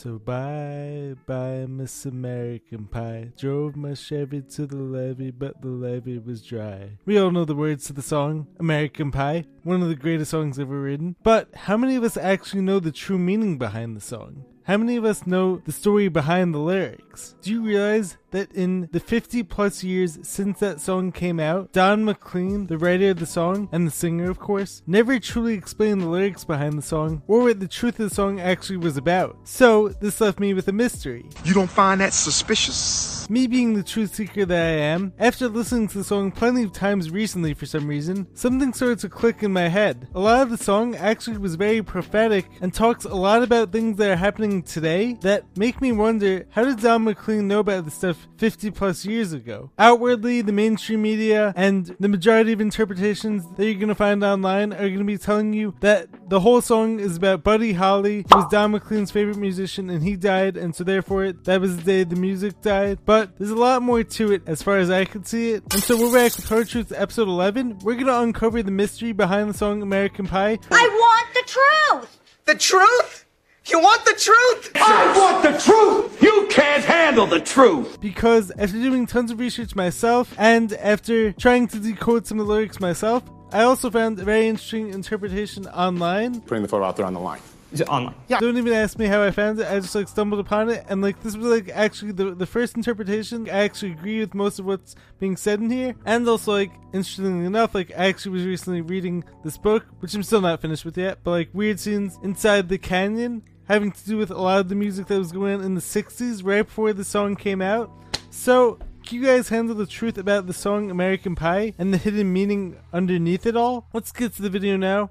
So bye, bye, Miss American Pie. Drove my Chevy to the levee, but the levee was dry. We all know the words to the song, American Pie, one of the greatest songs ever written. But how many of us actually know the true meaning behind the song? How many of us know the story behind the lyrics? Do you realize that in the 50 plus years since that song came out, Don McLean, the writer of the song, and the singer, of course, never truly explained the lyrics behind the song or what the truth of the song actually was about. So, this left me with a mystery. You don't find that suspicious? Me being the truth seeker that I am, after listening to the song plenty of times recently for some reason, something started to click in my head. A lot of the song actually was very prophetic and talks a lot about things that are happening today that make me wonder how did Don McLean know about this stuff 50 plus years ago? Outwardly, the mainstream media and the majority of interpretations that you're going to find online are going to be telling you that the whole song is about Buddy Holly, who was Don McLean's favorite musician, and he died, and so therefore that was the day the music died. But there's a lot more to it as far as I can see it. And so we're back with Hard Truth episode 11. We're going to uncover the mystery behind the song American Pie. I want the truth! The truth? You want the truth? I want the truth! You can't handle the truth! Because after doing tons of research myself and after trying to decode some of the lyrics myself, I also found a very interesting interpretation online. Putting the photo out there on the line. Is it online? Yeah. Don't even ask me how I found it. I just like stumbled upon it, and like this was like actually the the first interpretation. I actually agree with most of what's being said in here, and also like interestingly enough, like I actually was recently reading this book, which I'm still not finished with yet, but like weird scenes inside the canyon having to do with a lot of the music that was going on in the 60s right before the song came out. So, can you guys handle the truth about the song American Pie and the hidden meaning underneath it all? Let's get to the video now.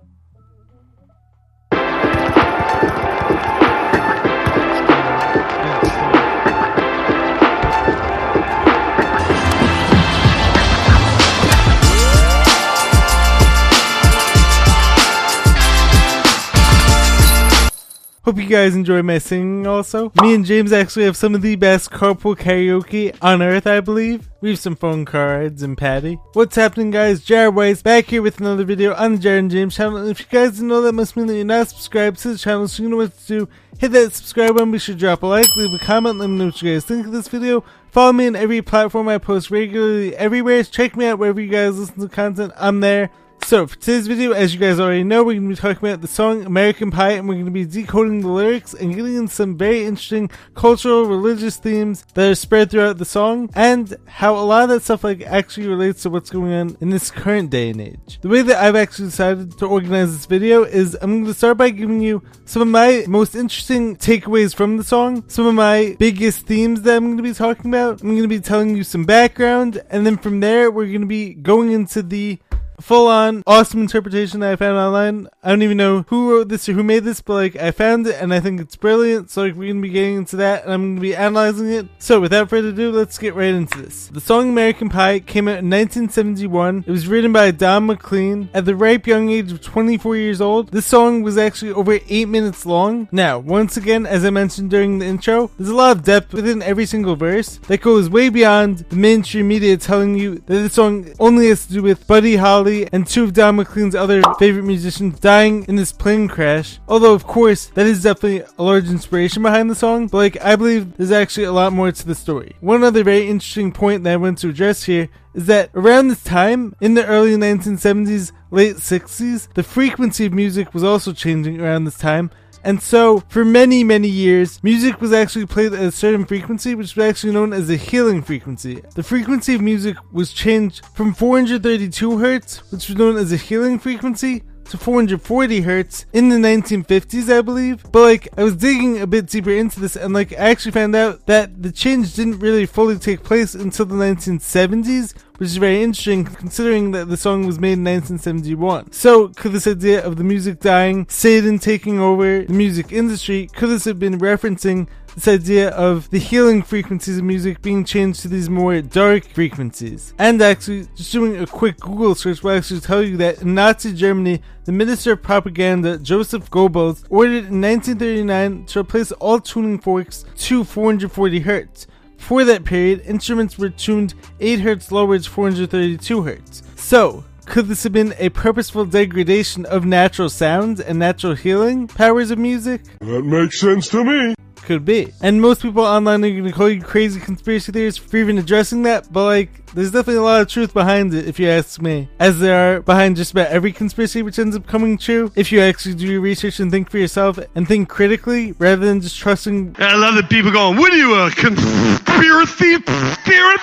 Hope you guys enjoy my singing also. Me and James actually have some of the best carpool karaoke on earth, I believe. We have some phone cards and Patty. What's happening guys? Jared Weiss back here with another video on the Jared and James channel. And if you guys didn't know that must mean that you're not subscribed to the channel, so you know what to do. Hit that subscribe button, be sure to drop a like, leave a comment, let me know what you guys think of this video. Follow me on every platform I post regularly everywhere. Check me out wherever you guys listen to content. I'm there. So, for today's video, as you guys already know, we're going to be talking about the song American Pie, and we're going to be decoding the lyrics and getting in some very interesting cultural, religious themes that are spread throughout the song, and how a lot of that stuff like actually relates to what's going on in this current day and age. The way that I've actually decided to organize this video is I'm going to start by giving you some of my most interesting takeaways from the song, some of my biggest themes that I'm going to be talking about. I'm going to be telling you some background, and then from there, we're going to be going into the full on awesome interpretation that I found online. I don't even know who wrote this or who made this, but like I found it and I think it's brilliant. So like we're gonna be getting into that and I'm gonna be analyzing it. So without further ado, let's get right into this. The song American Pie came out in 1971. It was written by Don McLean at the ripe young age of 24 years old. This song was actually over 8 minutes long. Now, once again, as I mentioned during the intro, there's a lot of depth within every single verse that goes way beyond the mainstream media telling you that the song only has to do with Buddy Holly and two of Don McLean's other favorite musicians dying in this plane crash. Although, of course, that is definitely a large inspiration behind the song, but like, I believe there's actually a lot more to the story. One other very interesting point that I want to address here is that around this time, in the early 1970s, late 60s, the frequency of music was also changing around this time. And so, for many, many years, music was actually played at a certain frequency, which was actually known as the healing frequency. The frequency of music was changed from 432 hertz, which was known as a healing frequency, to 440 hertz in the 1950s, I believe. But like, I was digging a bit deeper into this, and like, I actually found out that the change didn't really fully take place until the 1970s, which is very interesting considering that the song was made in 1971. So, could this idea of the music dying, Satan taking over the music industry, could this have been referencing this idea of the healing frequencies of music being changed to these more dark frequencies. And actually, just doing a quick Google search will actually tell you that in Nazi Germany, the Minister of Propaganda, Joseph Goebbels, ordered in 1939 to replace all tuning forks to 440 Hz. For that period, instruments were tuned 8 Hz lower to 432 Hz. So, could this have been a purposeful degradation of natural sounds and natural healing powers of music? That makes sense to me. Could be. And most people online are going to call you crazy conspiracy theorists for even addressing that, but like, there's definitely a lot of truth behind it, if you ask me. As there are behind just about every conspiracy which ends up coming true, if you actually do your research and think for yourself and think critically rather than just trusting. I love that people going, what are you, a conspiracy spirit?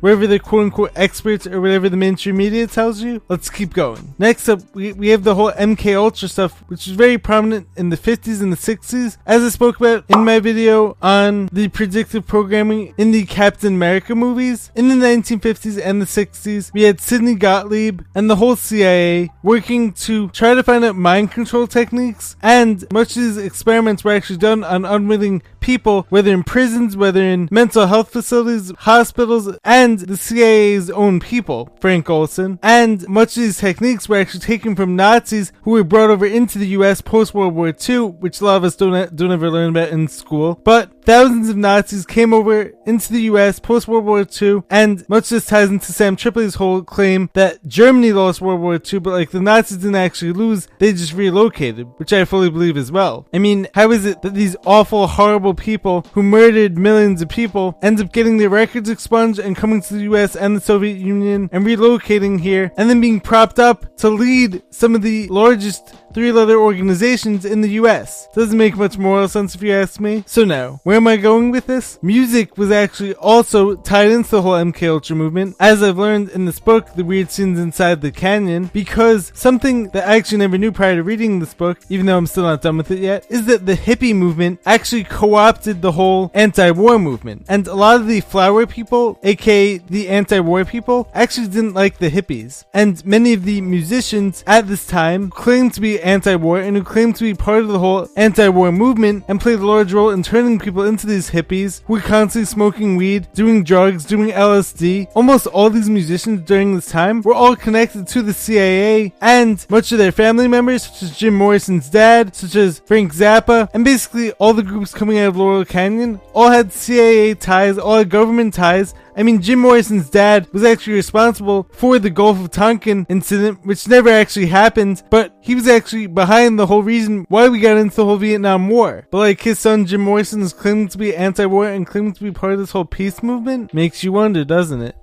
Wherever the quote unquote experts or whatever the mainstream media tells you. Let's keep going. Next up, we, we have the whole MK Ultra stuff, which is very prominent in the 50s and the 60s, as I spoke about in my video on the predictive programming in the Captain America movies. In the 1950s and the 60s, we had Sidney Gottlieb and the whole CIA working to try to find out mind control techniques, and much of these experiments were actually done on unwilling people, whether in prisons, whether in mental health facilities, hospitals, and the CIA's own people, Frank Olson. And much of these techniques were actually taken from Nazis who were brought over into the US post World War II, which a lot of us don't, don't ever learn about in school. But thousands of Nazis came over into the US post World War II, and much of this ties into Sam Tripoli's whole claim that Germany lost World War II, but like the Nazis didn't actually lose, they just relocated, which I fully believe as well. I mean, how is it that these awful, horrible people who murdered millions of people end up getting their records expunged and coming to the US and the Soviet Union and relocating here and then being propped up to lead some of the largest three letter organizations in the US. Doesn't make much moral sense if you ask me. So now, where am I going with this? Music was actually also tied into the whole MK Ultra movement, as I've learned in this book, The Weird Scenes Inside the Canyon, because something that I actually never knew prior to reading this book, even though I'm still not done with it yet, is that the hippie movement actually co-opted the whole anti-war movement. And a lot of the flower people, aka the anti-war people, actually didn't like the hippies. And many of the musicians at this time claimed to be anti-war and who claimed to be part of the whole anti-war movement and played a large role in turning people into these hippies who were constantly smoking weed, doing drugs, doing LSD. Almost all these musicians during this time were all connected to the CIA and much of their family members, such as Jim Morrison's dad, such as Frank Zappa, and basically all the groups coming out of Laurel Canyon all had CIA ties, all had government ties, I mean, Jim Morrison's dad was actually responsible for the Gulf of Tonkin incident, which never actually happened, but he was actually behind the whole reason why we got into the whole Vietnam War. But like his son Jim Morrison is claiming to be anti-war and claiming to be part of this whole peace movement, makes you wonder, doesn't it?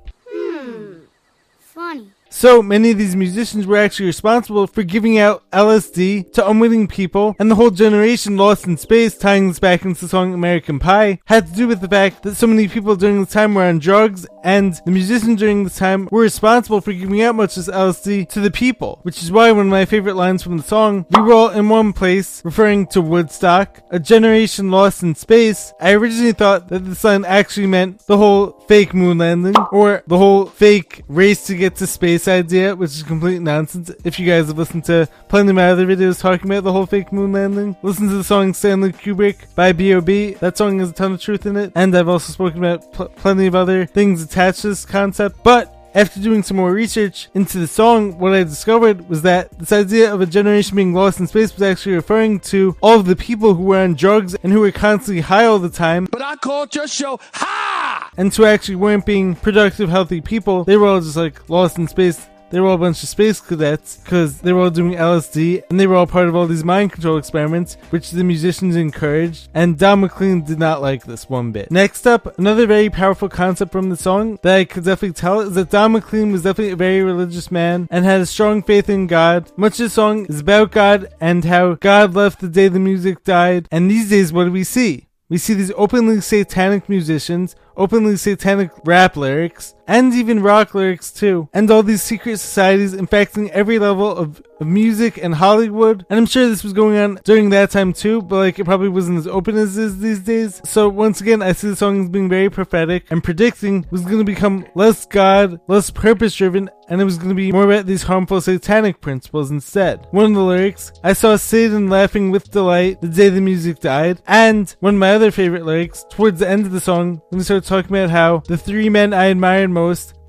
So many of these musicians were actually responsible for giving out LSD to unwitting people, and the whole generation lost in space, tying this back into the song American Pie, had to do with the fact that so many people during this time were on drugs, and the musicians during this time were responsible for giving out much of this LSD to the people. Which is why one of my favorite lines from the song, we were all in one place, referring to Woodstock, a generation lost in space. I originally thought that the line actually meant the whole fake moon landing, or the whole fake race to get to space idea, which is complete nonsense. If you guys have listened to plenty of my other videos talking about the whole fake moon landing, listen to the song Stanley Kubrick by B.O.B. That song has a ton of truth in it, and I've also spoken about pl- plenty of other things attached to this concept, but after doing some more research into the song, what I discovered was that this idea of a generation being lost in space was actually referring to all of the people who were on drugs and who were constantly high all the time, But I called your show And who actually weren't being productive, healthy people. They were all just like lost in space. They were all a bunch of space cadets because they were all doing LSD and they were all part of all these mind control experiments, which the musicians encouraged. And Don McLean did not like this one bit. Next up, another very powerful concept from the song that I could definitely tell is that Don McLean was definitely a very religious man and had a strong faith in God. Much of the song is about God and how God left the day the music died. And these days, what do we see? We see these openly satanic musicians, openly satanic rap lyrics, and even rock lyrics too, and all these secret societies infecting every level of, of music and Hollywood. And I'm sure this was going on during that time too, but like it probably wasn't as open as it is these days. So once again, I see the song as being very prophetic and predicting was going to become less God, less purpose driven, and it was going to be more about these harmful satanic principles instead. One of the lyrics, I saw Satan laughing with delight the day the music died, and one of my other favorite lyrics, towards the end of the song, when he starts talking about how the three men I admired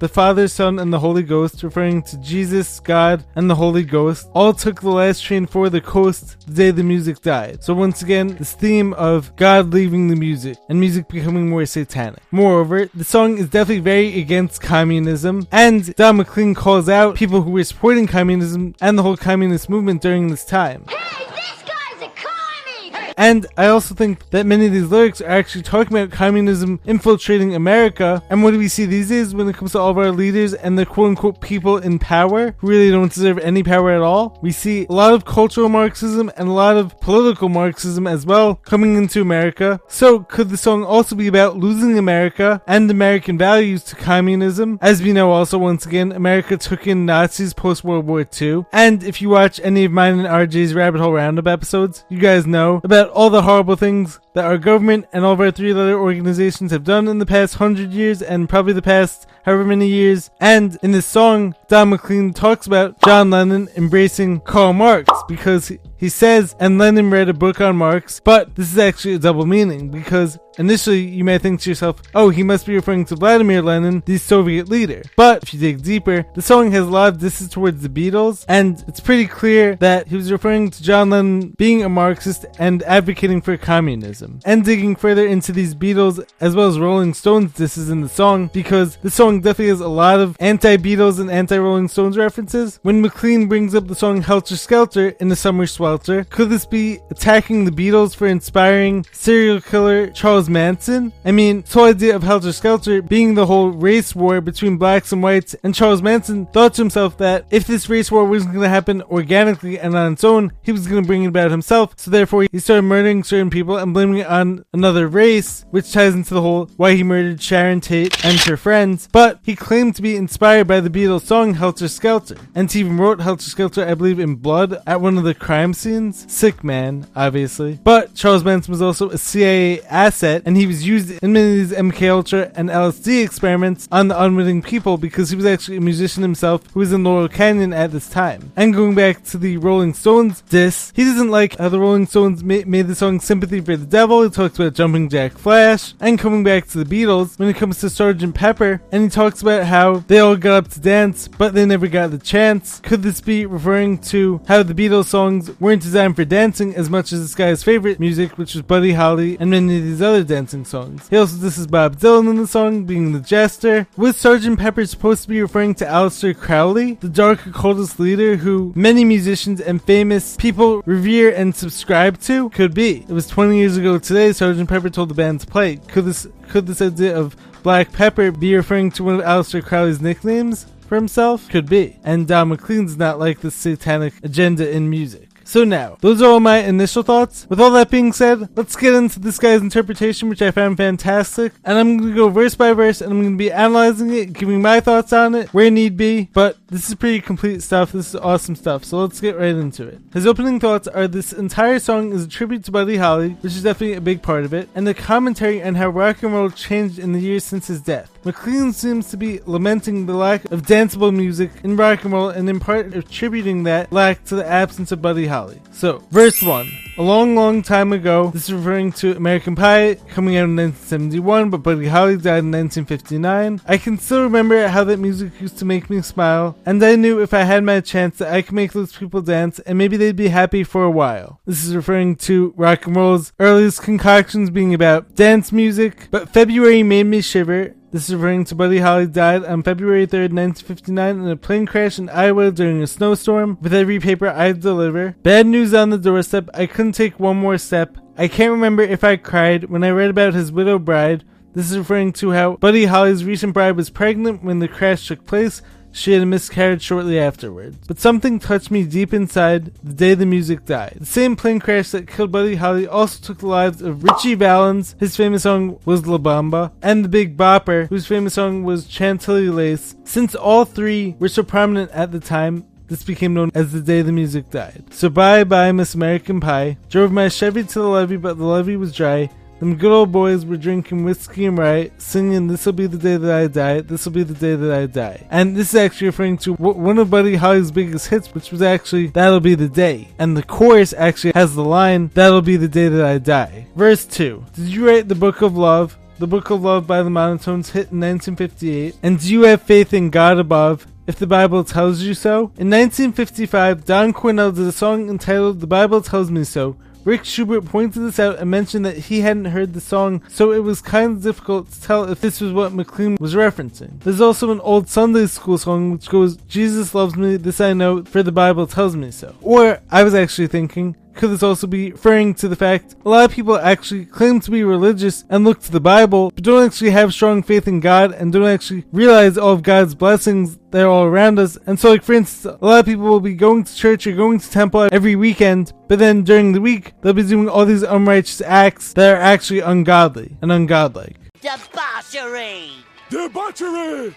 the Father, Son, and the Holy Ghost, referring to Jesus, God, and the Holy Ghost, all took the last train for the coast the day the music died. So once again, this theme of God leaving the music and music becoming more satanic. Moreover, the song is definitely very against communism, and Don McLean calls out people who were supporting communism and the whole communist movement during this time. Hey, this guy's a commie! And I also think that many of these lyrics are actually talking about communism infiltrating America. And what do we see these days when it comes to all of our leaders and the quote unquote people in power who really don't deserve any power at all? We see a lot of cultural Marxism and a lot of political Marxism as well coming into America. So could the song also be about losing America and American values to communism? As we know also once again, America took in Nazis post World War II. And if you watch any of mine and RJ's Rabbit Hole Roundup episodes, you guys know about all the horrible things that our government and all of our three letter organizations have done in the past hundred years and probably the past however many years. And in this song, Don McLean talks about John Lennon embracing Karl Marx because he says, and Lenin read a book on Marx, but this is actually a double meaning because initially you may think to yourself, oh, he must be referring to Vladimir Lenin, the Soviet leader. But if you dig deeper, the song has a lot of distance towards the Beatles, and it's pretty clear that he was referring to John Lennon being a Marxist and advocating for communism. And digging further into these Beatles as well as Rolling Stones disses in the song, because the song definitely has a lot of anti Beatles and anti Rolling Stones references. When McLean brings up the song Helter Skelter in the Summer Could this be attacking the Beatles for inspiring serial killer Charles Manson? I mean, this whole idea of Helter Skelter being the whole race war between blacks and whites, and Charles Manson thought to himself that if this race war wasn't going to happen organically and on its own, he was going to bring it about himself. So therefore, he started murdering certain people and blaming it on another race, which ties into the whole why he murdered Sharon Tate and her friends. But he claimed to be inspired by the Beatles song Helter Skelter, and he even wrote Helter Skelter, I believe, in blood at one of the crime Sick man, obviously. But Charles Manson was also a CIA asset, and he was used in many of these MK Ultra and LSD experiments on the unwitting people because he was actually a musician himself who was in Laurel Canyon at this time. And going back to the Rolling Stones diss, he doesn't like how the Rolling Stones ma- made the song Sympathy for the Devil. He talks about Jumping Jack Flash, and coming back to the Beatles when it comes to Sgt. Pepper, and he talks about how they all got up to dance, but they never got the chance. Could this be referring to how the Beatles songs weren't designed for dancing as much as this guy's favorite music, which was Buddy Holly and many of these other dancing songs? He also this is Bob Dylan in the song, being the jester. Was Sgt. Pepper supposed to be referring to Aleister Crowley, the dark occultist leader who many musicians and famous people revere and subscribe to? Could be. It was 20 years ago today. Sgt. Pepper told the band to play. Could this could this idea of Black Pepper be referring to one of Aleister Crowley's nicknames for himself? Could be. And Don McLean's not like the satanic agenda in music. So now, those are all my initial thoughts. With all that being said, let's get into this guy's interpretation, which I found fantastic. And I'm going to go verse by verse, and I'm going to be analyzing it, giving my thoughts on it, where need be. But this is pretty complete stuff. This is awesome stuff. So let's get right into it. His opening thoughts are this entire song is a tribute to Buddy Holly, which is definitely a big part of it, and the commentary on how rock and roll changed in the years since his death. McLean seems to be lamenting the lack of danceable music in rock and roll and in part attributing that lack to the absence of Buddy Holly. So, verse 1. A long, long time ago, this is referring to American Pie coming out in 1971, but Buddy Holly died in 1959. I can still remember how that music used to make me smile, and I knew if I had my chance that I could make those people dance and maybe they'd be happy for a while. This is referring to rock and roll's earliest concoctions being about dance music, but February made me shiver this is referring to Buddy Holly died on February 3rd, 1959 in a plane crash in Iowa during a snowstorm. With every paper I deliver. Bad news on the doorstep. I couldn't take one more step. I can't remember if I cried when I read about his widow bride. This is referring to how Buddy Holly's recent bride was pregnant when the crash took place. She had a miscarriage shortly afterwards. But something touched me deep inside the day the music died. The same plane crash that killed Buddy Holly also took the lives of Ritchie Valens, his famous song was La Bamba, and the Big Bopper, whose famous song was Chantilly Lace. Since all three were so prominent at the time, this became known as the day the music died. So bye bye Miss American Pie. Drove my Chevy to the levee, but the levee was dry. Them good old boys were drinking whiskey and rye, singing "This'll be the day that I die. This'll be the day that I die." And this is actually referring to one of Buddy Holly's biggest hits, which was actually "That'll Be the Day." And the chorus actually has the line "That'll be the day that I die." Verse two: Did you write the Book of Love? The Book of Love by the Monotones hit in 1958. And do you have faith in God above? if the Bible tells you so. In 1955, Don Cornell did a song entitled The Bible Tells Me So. Rick Schubert pointed this out and mentioned that he hadn't heard the song, so it was kind of difficult to tell if this was what McLean was referencing. There's also an old Sunday school song which goes, Jesus loves me, this I know, for the Bible tells me so. Or, I was actually thinking, Could this also be referring to the fact a lot of people actually claim to be religious and look to the Bible, but don't actually have strong faith in God and don't actually realize all of God's blessings that are all around us. And so, like for instance, a lot of people will be going to church or going to temple every weekend, but then during the week they'll be doing all these unrighteous acts that are actually ungodly and ungodlike. Debauchery! Debauchery!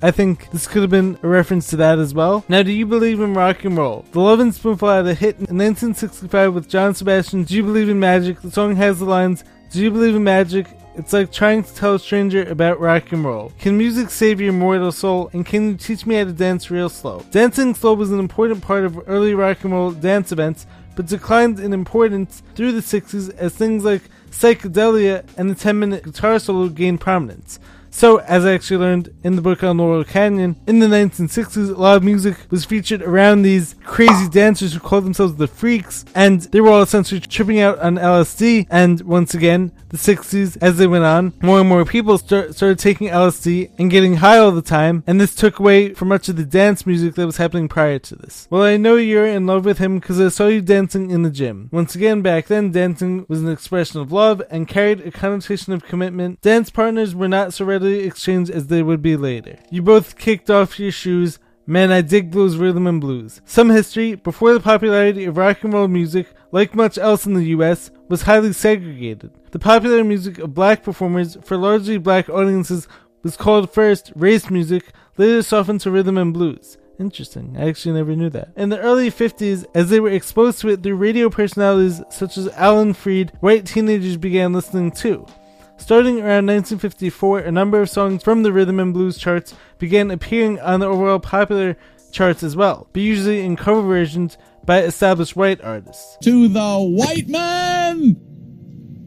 I think this could have been a reference to that as well. Now, do you believe in rock and roll? The Lovin' Spoonful had a hit in 1965 with John Sebastian. Do you believe in magic? The song has the lines, Do you believe in magic? It's like trying to tell a stranger about rock and roll. Can music save your mortal soul? And can you teach me how to dance real slow? Dancing slow was an important part of early rock and roll dance events, but declined in importance through the 60s as things like psychedelia and the 10 minute guitar solo gained prominence. So, as I actually learned in the book on Laurel Canyon, in the 1960s, a lot of music was featured around these crazy dancers who called themselves the Freaks, and they were all essentially tripping out on LSD. And once again, the 60s, as they went on, more and more people start, started taking LSD and getting high all the time, and this took away from much of the dance music that was happening prior to this. Well, I know you're in love with him because I saw you dancing in the gym. Once again, back then, dancing was an expression of love and carried a connotation of commitment. Dance partners were not so readily exchanged as they would be later. You both kicked off your shoes. Man, I dig blues, rhythm, and blues. Some history, before the popularity of rock and roll music, like much else in the US, was highly segregated. The popular music of black performers for largely black audiences was called first race music, later softened to rhythm and blues. Interesting. I actually never knew that. In the early 50s, as they were exposed to it through radio personalities such as Alan Freed, white teenagers began listening too. Starting around 1954, a number of songs from the rhythm and blues charts began appearing on the overall popular charts as well, but usually in cover versions by established white artists. To the white man!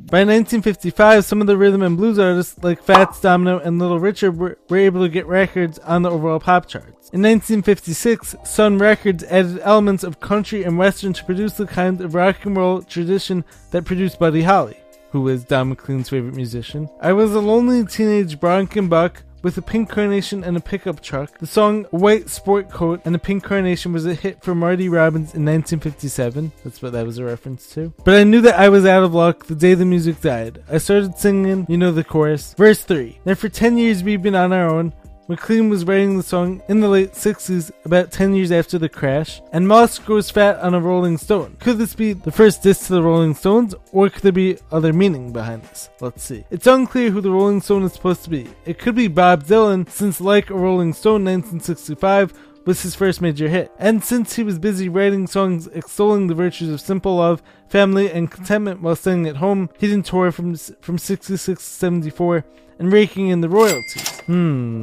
By 1955, some of the rhythm and blues artists like Fats Domino and Little Richard were, were able to get records on the overall pop charts. In 1956, Sun Records added elements of country and western to produce the kind of rock and roll tradition that produced Buddy Holly who was Don McLean's favorite musician. I was a lonely teenage buck with a pink carnation and a pickup truck. The song White Sport Coat and a Pink Carnation was a hit for Marty Robbins in 1957. That's what that was a reference to. But I knew that I was out of luck the day the music died. I started singing, you know the chorus. Verse 3. Now for 10 years we've been on our own. McLean was writing the song in the late 60s, about 10 years after the crash, and Moss grows fat on a Rolling Stone. Could this be the first diss to the Rolling Stones, or could there be other meaning behind this? Let's see. It's unclear who the Rolling Stone is supposed to be. It could be Bob Dylan, since Like a Rolling Stone 1965 was his first major hit. And since he was busy writing songs extolling the virtues of simple love, family, and contentment while staying at home, he didn't tour from, from 66 to 74 and raking in the royalties. Hmm.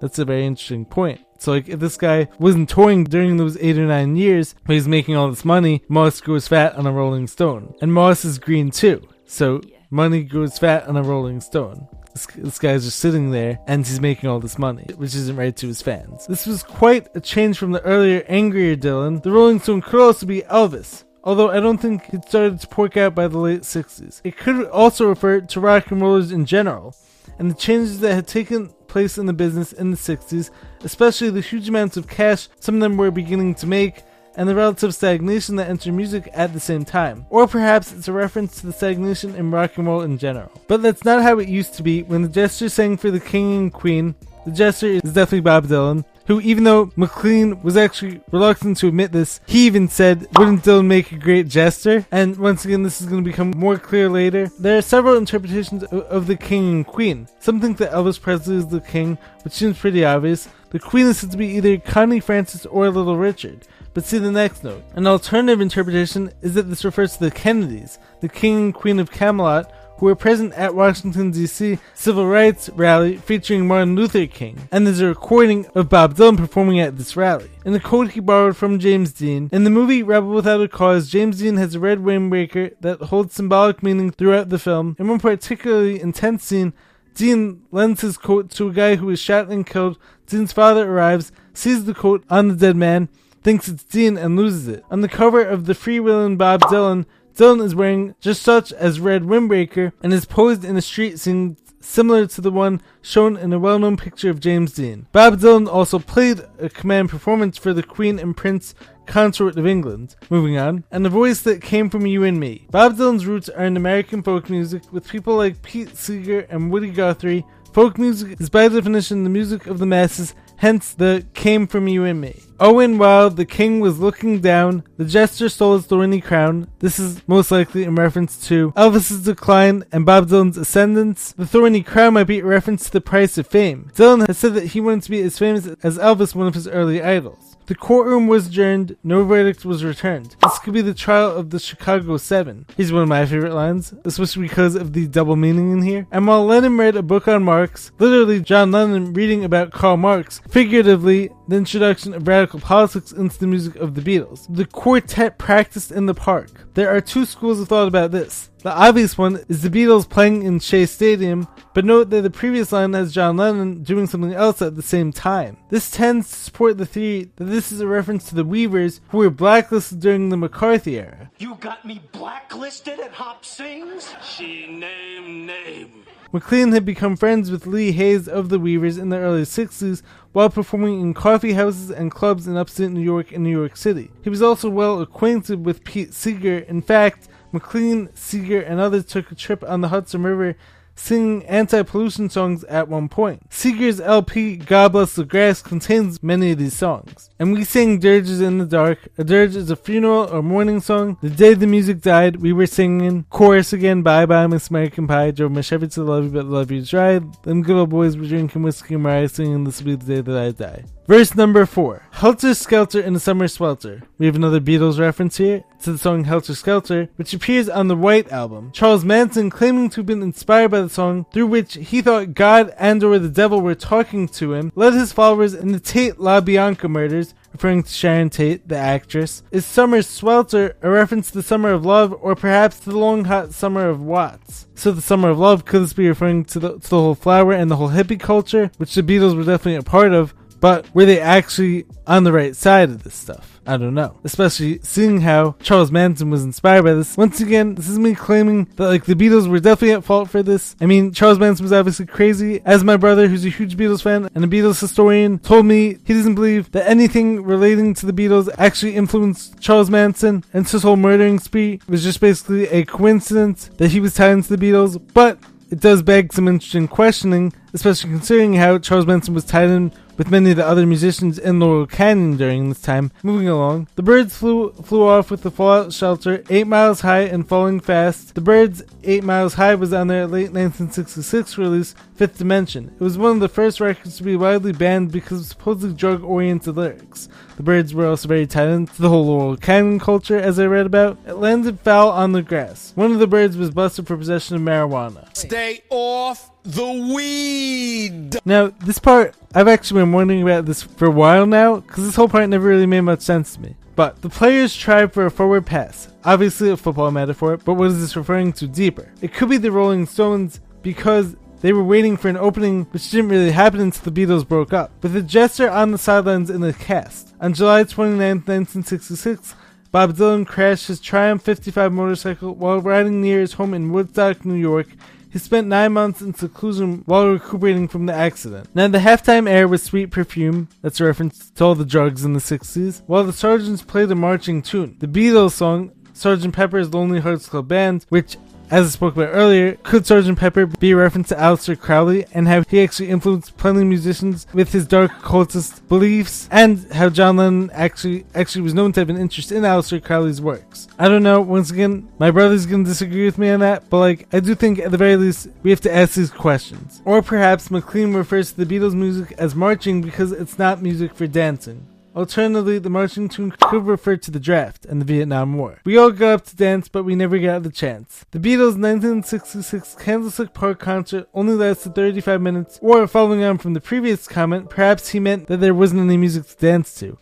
That's a very interesting point. So, like, if this guy wasn't touring during those eight or nine years, but he's making all this money, Moss grows fat on a Rolling Stone. And Moss is green too. So, money grows fat on a Rolling Stone. This, guy's just sitting there and he's making all this money, which isn't right to his fans. This was quite a change from the earlier, angrier Dylan. The Rolling Stone could also be Elvis, although I don't think it started to pork out by the late 60s. It could also refer to rock and rollers in general, and the changes that had taken place in the business in the 60s, especially the huge amounts of cash some of them were beginning to make, and the relative stagnation that entered music at the same time. Or perhaps it's a reference to the stagnation in rock and roll in general. But that's not how it used to be when the Jester sang for the King and Queen. The Jester is definitely Bob Dylan, who, even though McLean was actually reluctant to admit this, he even said, Wouldn't Dylan make a great jester? And once again, this is going to become more clear later. There are several interpretations of, of the king and queen. Some think that Elvis Presley is the king, which seems pretty obvious. The queen is said to be either Connie Francis or Little Richard. But see the next note. An alternative interpretation is that this refers to the Kennedys, the king and queen of Camelot, who were present at Washington, D.C. civil rights rally featuring Martin Luther King, and there's a recording of Bob Dylan performing at this rally. In a quote he borrowed from James Dean, in the movie Rebel Without a Cause, James Dean has a red windbreaker that holds symbolic meaning throughout the film. In one particularly intense scene, Dean lends his coat to a guy who is shot and killed. Dean's father arrives, sees the coat on the dead man, thinks it's Dean, and loses it. On the cover of the freewheeling Bob Dylan, Dylan is wearing just such as red windbreaker and is posed in a street scene similar to the one shown in a well-known picture of James Dean. Bob Dylan also played a command performance for the Queen and Prince consort of England. Moving on, and the voice that came from you and me. Bob Dylan's roots are in American folk music with people like Pete Seeger and Woody Guthrie. Folk music is by definition the music of the masses, hence the came from you and me. Owen, while the king was looking down, the jester stole his thorny crown. This is most likely in reference to Elvis's decline and Bob Dylan's ascendance. The thorny crown might be a reference to the price of fame. Dylan has said that he wanted to be as famous as Elvis, one of his early idols. The courtroom was adjourned, no verdict was returned. This could be the trial of the Chicago Seven. Here's one of my favorite lines, especially because of the double meaning in here. And while Lennon read a book on Marx, literally John Lennon reading about Karl Marx, figuratively, the introduction of radical politics into the music of the Beatles. The quartet practiced in the park. There are two schools of thought about this. The obvious one is the Beatles playing in Shea Stadium, but note that the previous line has John Lennon doing something else at the same time. This tends to support the theory that this is a reference to the Weavers who were blacklisted during the McCarthy era. You got me blacklisted at Hop Sings? She name name. McLean had become friends with Lee Hays of the Weavers in the early 60s while performing in coffee houses and clubs in upstate New York and New York City. He was also well acquainted with Pete Seeger. In fact, McLean, Seeger, and others took a trip on the Hudson River singing anti-pollution songs at one point. Seeger's LP God Bless the Grass contains many of these songs. And we sang Dirges in the Dark. A dirge is a funeral or mourning song. The day the music died, we were singing chorus again, Bye Bye Miss American Pie, drove my Chevy to love you but love you Dry, Them good old boys were drinking whiskey and rye, singing This will be the day that I die. Verse number four. Helter Skelter in the Summer Swelter. We have another Beatles reference here to the song Helter Skelter, which appears on the White Album. Charles Manson claiming to have been inspired by the song through which he thought God and or the devil were talking to him, led his followers in the Tate LaBianca murders, referring to Sharon Tate, the actress. Is Summer Swelter a reference to the Summer of Love or perhaps to the long hot Summer of Watts? So the Summer of Love could this be referring to the, to the whole flower and the whole hippie culture, which the Beatles were definitely a part of, but were they actually on the right side of this stuff? I don't know. Especially seeing how Charles Manson was inspired by this. Once again, this is me claiming that like the Beatles were definitely at fault for this. I mean, Charles Manson was obviously crazy. As my brother, who's a huge Beatles fan and a Beatles historian, told me he doesn't believe that anything relating to the Beatles actually influenced Charles Manson, and his whole murdering spree was just basically a coincidence that he was tied into the Beatles. But it does beg some interesting questioning, especially considering how Charles Manson was tied in with many of the other musicians in Laurel Canyon during this time. Moving along, the birds flew flew off with the fallout shelter, eight miles high and falling fast. The Byrds, eight miles high, was on their late 1966 release, Fifth Dimension. It was one of the first records to be widely banned because of supposedly drug-oriented lyrics. The Byrds were also very tied into the whole Laurel Canyon culture, as I read about. It landed foul on the grass. One of the Byrds was busted for possession of marijuana. Stay off the weed. Now, this part, I've actually been wondering about this for a while now, because this whole part never really made much sense to me. But the players tried for a forward pass, obviously a football metaphor, but what is this referring to deeper? It could be the Rolling Stones because they were waiting for an opening which didn't really happen until the Beatles broke up. With the jester on the sidelines in the cast. On July 29, 1966, Bob Dylan crashed his Triumph 55 motorcycle while riding near his home in Woodstock, New York, he spent nine months in seclusion while recuperating from the accident. Now, the halftime air was Sweet Perfume, that's a reference to all the drugs in the 60s, while the Sergeants played a marching tune. The Beatles song, Sgt. Pepper's Lonely Hearts Club Band, which as I spoke about earlier, could Sgt. Pepper be a reference to Aleister Crowley and how he actually influenced plenty of musicians with his dark occultist beliefs, and how John Lennon actually actually was known to have an interest in Aleister Crowley's works? I don't know. Once again, my brother's gonna disagree with me on that, but like I do think at the very least we have to ask these questions. Or perhaps McLean refers to the Beatles' music as marching because it's not music for dancing. Alternatively, the marching tune could refer to the draft and the Vietnam War. We all got up to dance, but we never got the chance. The Beatles' 1966 Candlestick Park concert only lasted 35 minutes, or following on from the previous comment, perhaps he meant that there wasn't any music to dance to.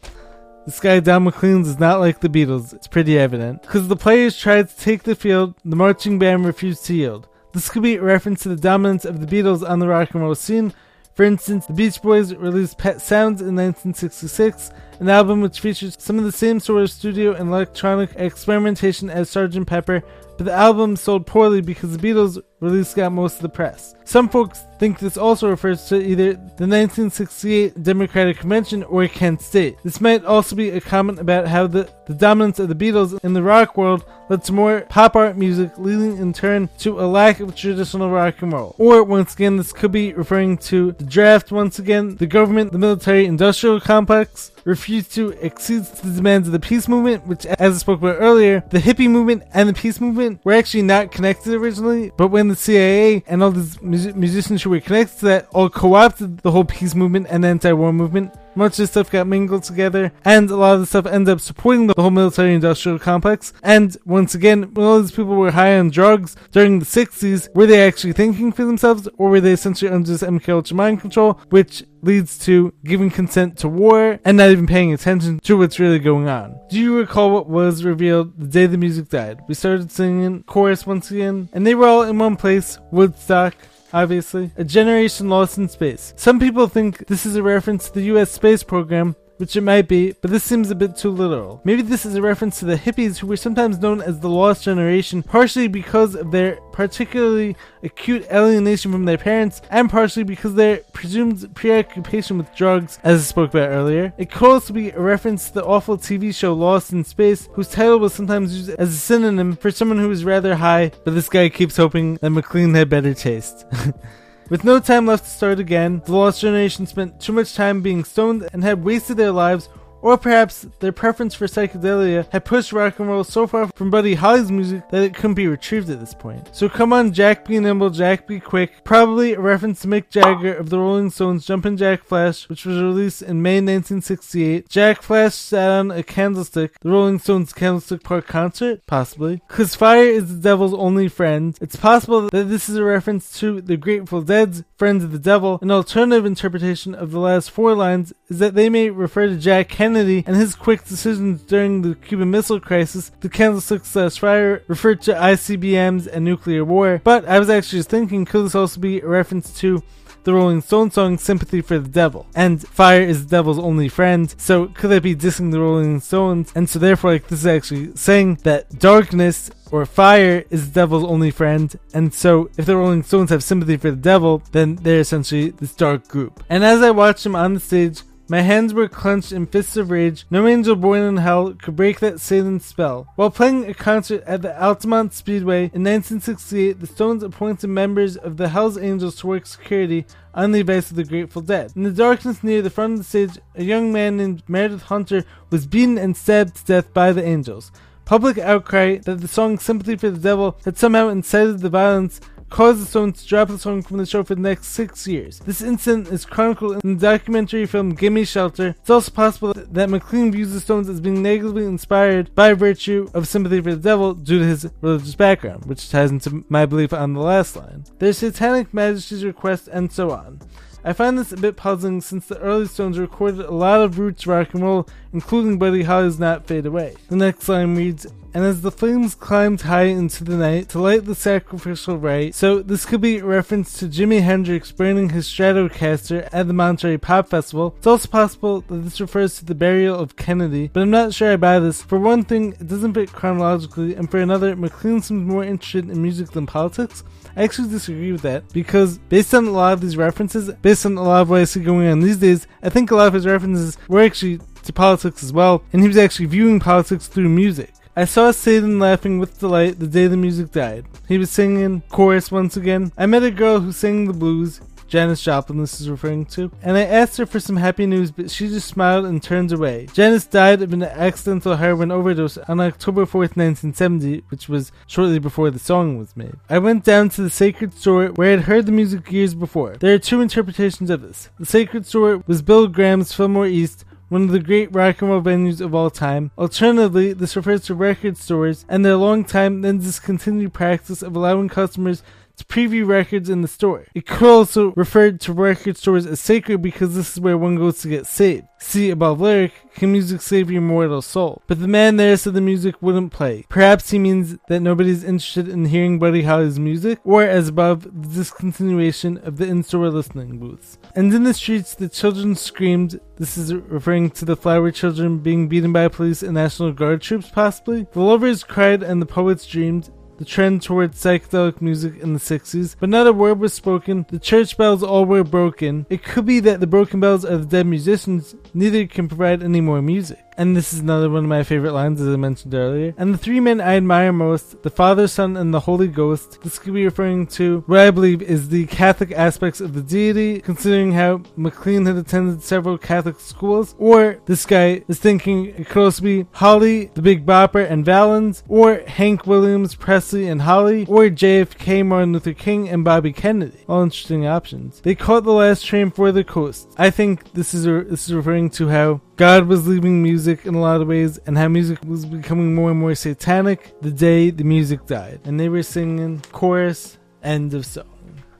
This guy Don McLean is not like the Beatles, it's pretty evident. Because the players tried to take the field, the marching band refused to yield. This could be a reference to the dominance of the Beatles on the rock and roll scene, for instance, the Beach Boys released Pet Sounds in 1966, an album which features some of the same sort of studio and electronic experimentation as Sgt. Pepper, but the album sold poorly because the Beatles release got most of the press. Some folks think this also refers to either the 1968 Democratic Convention or Kent State. This might also be a comment about how the, the dominance of the Beatles in the rock world led to more pop art music, leading in turn to a lack of traditional rock and roll. Or, once again, this could be referring to the draft once again, the government, the military industrial complex, refused to accede to the demands of the peace movement, which, as I spoke about earlier, the hippie movement and the peace movement were actually not connected originally, but when the CIA and all these mus- musicians who were connected to that all co-opted the whole peace movement and the anti-war movement, much of the stuff got mingled together, and a lot of the stuff ended up supporting the whole military industrial complex. And once again, when all these people were high on drugs during the 60s, were they actually thinking for themselves, or were they essentially under this MK Ultra mind control, which leads to giving consent to war and not even paying attention to what's really going on. Do you recall what was revealed the day the music died? We started singing chorus once again, and they were all in one place, Woodstock obviously. A generation lost in space. Some people think this is a reference to the US space program, which it might be, but this seems a bit too literal. Maybe this is a reference to the hippies who were sometimes known as the lost generation, partially because of their particularly acute alienation from their parents, and partially because their presumed preoccupation with drugs, as I spoke about earlier. It could also be a reference to the awful TV show Lost in Space, whose title was sometimes used as a synonym for someone who was rather high, but this guy keeps hoping that McLean had better taste. With no time left to start again, the Lost Generation spent too much time being stoned and had wasted their lives, or perhaps their preference for psychedelia had pushed rock and roll so far from Buddy Holly's music that it couldn't be retrieved at this point. So come on, Jack be nimble, Jack be quick. Probably a reference to Mick Jagger of the Rolling Stones' Jumpin' Jack Flash, which was released in May 1968. Jack Flash sat on a candlestick, the Rolling Stones Candlestick Park concert, possibly. Cause fire is the devil's only friend. It's possible that this is a reference to the Grateful Dead's Friends of the Devil. An alternative interpretation of the last four lines is that they may refer to Jack Kennedy and his quick decisions during the Cuban Missile Crisis. The candlestick slash fire referred to ICBMs and nuclear war. But I was actually just thinking, could this also be a reference to the Rolling Stones song Sympathy for the Devil. And fire is the devil's only friend, so could that be dissing the Rolling Stones? And so therefore like this is actually saying that darkness or fire is the devil's only friend, and so if the Rolling Stones have sympathy for the devil, then they're essentially this dark group. And as I watched them on the stage, my hands were clenched in fists of rage. No angel born in hell could break that Satan's spell. While playing a concert at the Altamont Speedway in 1968, the Stones appointed members of the Hells Angels to work security on the advice of the Grateful Dead. In the darkness near the front of the stage, a young man named Meredith Hunter was beaten and stabbed to death by the Angels. Public outcry that the song Sympathy for the Devil had somehow incited the violence caused the Stones to drop the song from the show for the next six years. This incident is chronicled in the documentary film Gimme Shelter. It's also possible that McLean views the Stones as being negatively inspired by virtue of sympathy for the devil due to his religious background, which ties into my belief on the last line. Their satanic majesty's request, and so on. I find this a bit puzzling since the early Stones recorded a lot of roots rock and roll, including Buddy Holly's Not Fade Away. The next line reads, and as the flames climbed high into the night to light the sacrificial rite, so this could be a reference to Jimi Hendrix burning his Stratocaster at the Monterey Pop Festival. It's also possible that this refers to the burial of Kennedy, but I'm not sure I buy this. For one thing, it doesn't fit chronologically, and for another, McLean seems more interested in music than politics. I actually disagree with that because based on a lot of these references, based on a lot of what I see going on these days, I think a lot of his references were actually to politics as well, and he was actually viewing politics through music. I saw Satan laughing with delight the day the music died. He was singing chorus once again. I met a girl who sang the blues. Janis Joplin, this is referring to, and I asked her for some happy news, but she just smiled and turned away. Janis died of an accidental heroin overdose on October 4th, 1970, which was shortly before the song was made. I went down to the Sacred Store where I had heard the music years before. There are two interpretations of this. The Sacred Store was Bill Graham's Fillmore East, one of the great rock and roll venues of all time. Alternatively, this refers to record stores and their long time then discontinued practice of allowing customers to preview records in the store. It could also refer to record stores as sacred because this is where one goes to get saved. See above lyric, can music save your mortal soul? But the man there said the music wouldn't play. Perhaps he means that nobody's interested in hearing Buddy Holly's music, or as above, the discontinuation of the in-store listening booths. And in the streets, the children screamed. This is referring to the flower children being beaten by police and National Guard troops, possibly. The lovers cried and the poets dreamed. The trend towards psychedelic music in the 60s, but not a word was spoken. The church bells all were broken. It could be that the broken bells are the dead musicians, neither can provide any more music. And this is another one of my favorite lines, as I mentioned earlier. And the three men I admire most, the Father, Son, and the Holy Ghost, this could be referring to what I believe is the Catholic aspects of the deity, considering how McLean had attended several Catholic schools, or this guy is thinking it could also be Holly, the Big Bopper, and Valens, or Hank Williams, Presley, and Holly, or JFK, Martin Luther King, and Bobby Kennedy. All interesting options. They caught the last train for the coast. I think this is this is referring to how God was leaving music in a lot of ways, and how music was becoming more and more satanic the day the music died. And they were singing chorus, end of song.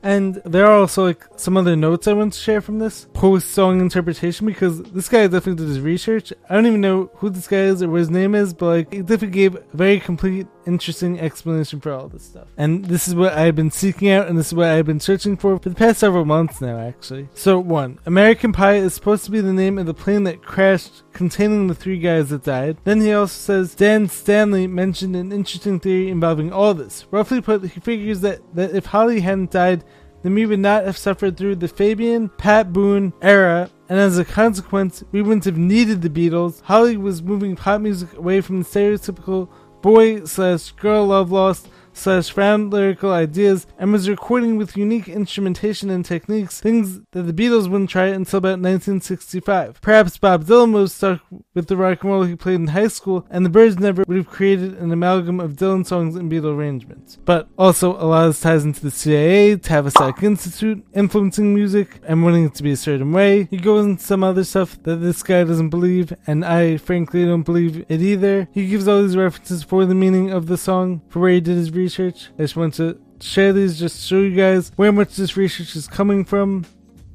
And there are also like some other notes I want to share from this post song interpretation because this guy definitely did his research. I don't even know who this guy is or what his name is, but like he definitely gave a very complete, interesting explanation for all this stuff. And this is what I've been seeking out and this is what I've been searching for for the past several months now, actually. So, one, American Pie is supposed to be the name of the plane that crashed containing the three guys that died. Then he also says Dan Stanley mentioned an interesting theory involving all this. Roughly put, he figures that, that if Holly hadn't died, then we would not have suffered through the Fabian, Pat Boone era, and as a consequence, we wouldn't have needed the Beatles. Holly was moving pop music away from the stereotypical boy says girl love lost slash found lyrical ideas and was recording with unique instrumentation and techniques, things that the Beatles wouldn't try until about 1965. Perhaps Bob Dylan was stuck with the rock and roll he played in high school, and the Byrds never would have created an amalgam of Dylan songs and Beatle arrangements. But also, a lot of this ties into the CIA, Tavistock Institute, influencing music and wanting it to be a certain way. He goes into some other stuff that this guy doesn't believe, and I frankly don't believe it either. He gives all these references for the meaning of the song, for where he did his research. I just want to share these just to show you guys where much this research is coming from.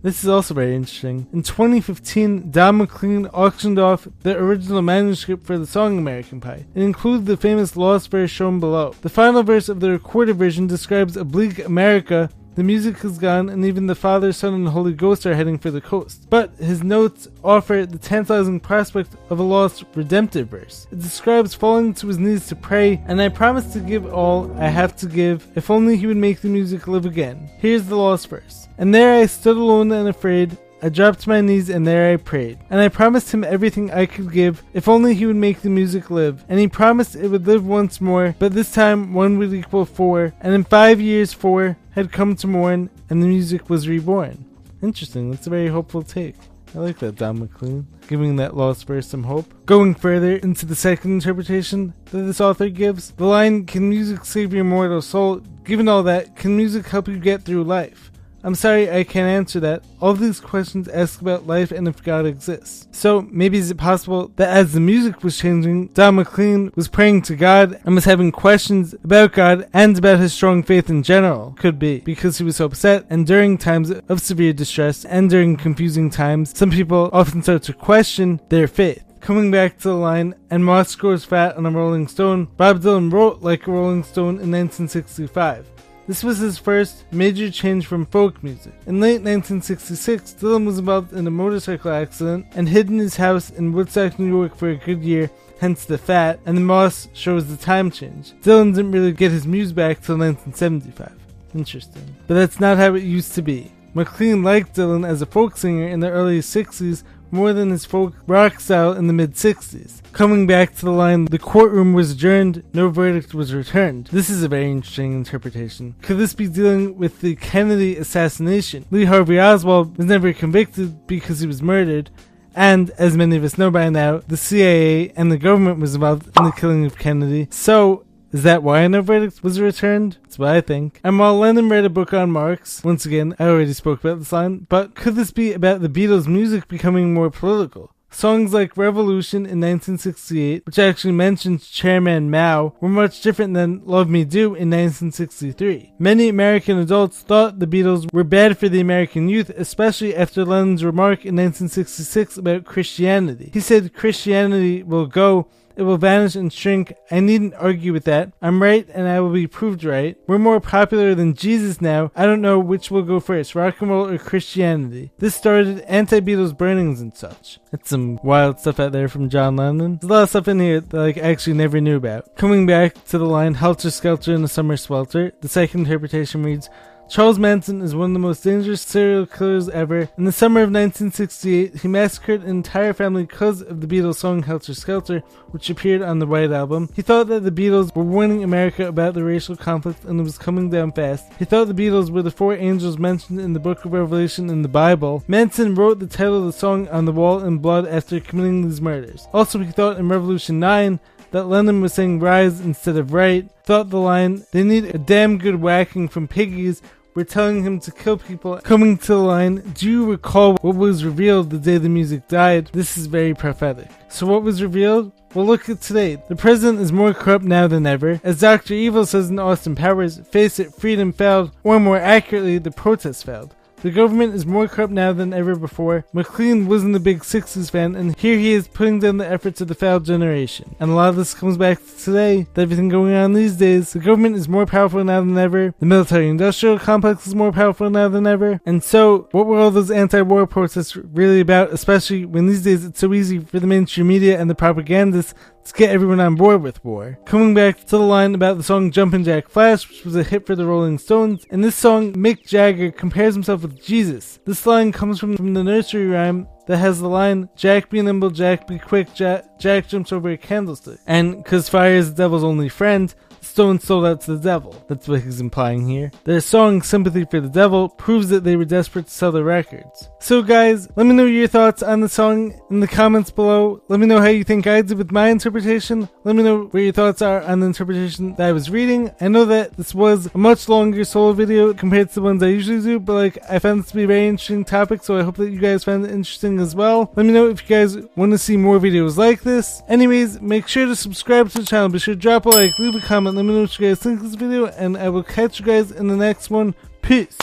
This is also very interesting. In 2015, Don McLean auctioned off the original manuscript for the song American Pie. It included the famous lost verse shown below. The final verse of the recorded version describes a bleak America the music is gone, and even the Father, Son, and Holy Ghost are heading for the coast. But his notes offer the tantalizing prospect of a lost redemptive verse. It describes falling to his knees to pray, and I promise to give all I have to give, if only he would make the music live again. Here's the lost verse. And there I stood alone and afraid, I dropped to my knees and there I prayed. And I promised him everything I could give, if only he would make the music live. And he promised it would live once more, but this time one would equal four. And in five years, four had come to mourn, and the music was reborn. Interesting, that's a very hopeful take. I like that, Don McLean, giving that lost verse some hope. Going further into the second interpretation that this author gives, the line, Can music save your mortal soul? Given all that, can music help you get through life? I'm sorry I can't answer that. All these questions ask about life and if God exists. So maybe is it possible that as the music was changing, Don McLean was praying to God and was having questions about God and about his strong faith in general? Could be because he was upset and during times of severe distress and during confusing times, some people often start to question their faith. Coming back to the line, and Moss grows fat on a Rolling Stone, Bob Dylan wrote like a Rolling Stone in 1965. This was his first major change from folk music. In late 1966, Dylan was involved in a motorcycle accident and hid in his house in Woodstock, New York for a good year, hence the fat, and the moss shows the time change. Dylan didn't really get his muse back till 1975. Interesting. But that's not how it used to be. McLean liked Dylan as a folk singer in the early 60s more than his folk rock style in the mid 60s. Coming back to the line, the courtroom was adjourned, no verdict was returned. This is a very interesting interpretation. Could this be dealing with the Kennedy assassination? Lee Harvey Oswald was never convicted because he was murdered, and as many of us know by now, the CIA and the government was involved in the killing of Kennedy. So, is that why no verdict was returned? That's what I think. And while Lennon read a book on Marx, once again, I already spoke about this line, but could this be about the Beatles' music becoming more political? Songs like Revolution in 1968, which actually mentions Chairman Mao, were much different than Love Me Do in 1963. Many American adults thought the Beatles were bad for the American youth, especially after Lennon's remark in 1966 about Christianity. He said Christianity will go it will vanish and shrink. I needn't argue with that. I'm right and I will be proved right. We're more popular than Jesus now. I don't know which will go first, rock and roll or Christianity. This started anti-Beatles burnings and such. That's some wild stuff out there from John Lennon. There's a lot of stuff in here that I actually never knew about. Coming back to the line Helter Skelter in the Summer Swelter, the second interpretation reads, Charles Manson is one of the most dangerous serial killers ever. In the summer of 1968, he massacred an entire family because of the Beatles song Helter Skelter, which appeared on the White Album. He thought that the Beatles were warning America about the racial conflict and it was coming down fast. He thought the Beatles were the four angels mentioned in the book of Revelation in the Bible. Manson wrote the title of the song on the wall in blood after committing these murders. Also, he thought in Revolution 9 that Lennon was saying rise instead of right, thought the line, they need a damn good whacking from piggies were telling him to kill people. Coming to the line, do you recall what was revealed the day the music died? This is very prophetic. So what was revealed? Well, look at today. The president is more corrupt now than ever. As Dr. Evil says in Austin Powers, face it, freedom failed, or more accurately, the protest failed. The government is more corrupt now than ever before. McLean wasn't a big 60s fan, and here he is putting down the efforts of the failed generation. And a lot of this comes back to today, with everything going on these days. The government is more powerful now than ever. The military industrial complex is more powerful now than ever. And so, what were all those anti war protests really about, especially when these days it's so easy for the mainstream media and the propagandists to get everyone on board with war. Coming back to the line about the song Jumpin' Jack Flash, which was a hit for the Rolling Stones, in this song, Mick Jagger compares himself with Jesus. This line comes from, from the nursery rhyme that has the line, Jack be nimble, Jack be quick, Jack, Jack jumps over a candlestick. And cause fire is the devil's only friend, Stones sold out to the devil. That's what he's implying here. Their song Sympathy for the Devil proves that they were desperate to sell their records. So guys, let me know your thoughts on the song in the comments below. Let me know how you think I did with my interpretation. Let me know what your thoughts are on the interpretation that I was reading. I know that this was a much longer solo video compared to the ones I usually do, but like I found this to be a very interesting topic, so I hope that you guys found it interesting as well. Let me know if you guys want to see more videos like this. Anyways, make sure to subscribe to the channel. Be sure to drop a like, leave a comment, let me know what you guys think of this video, and I will catch you guys in the next one. Peace!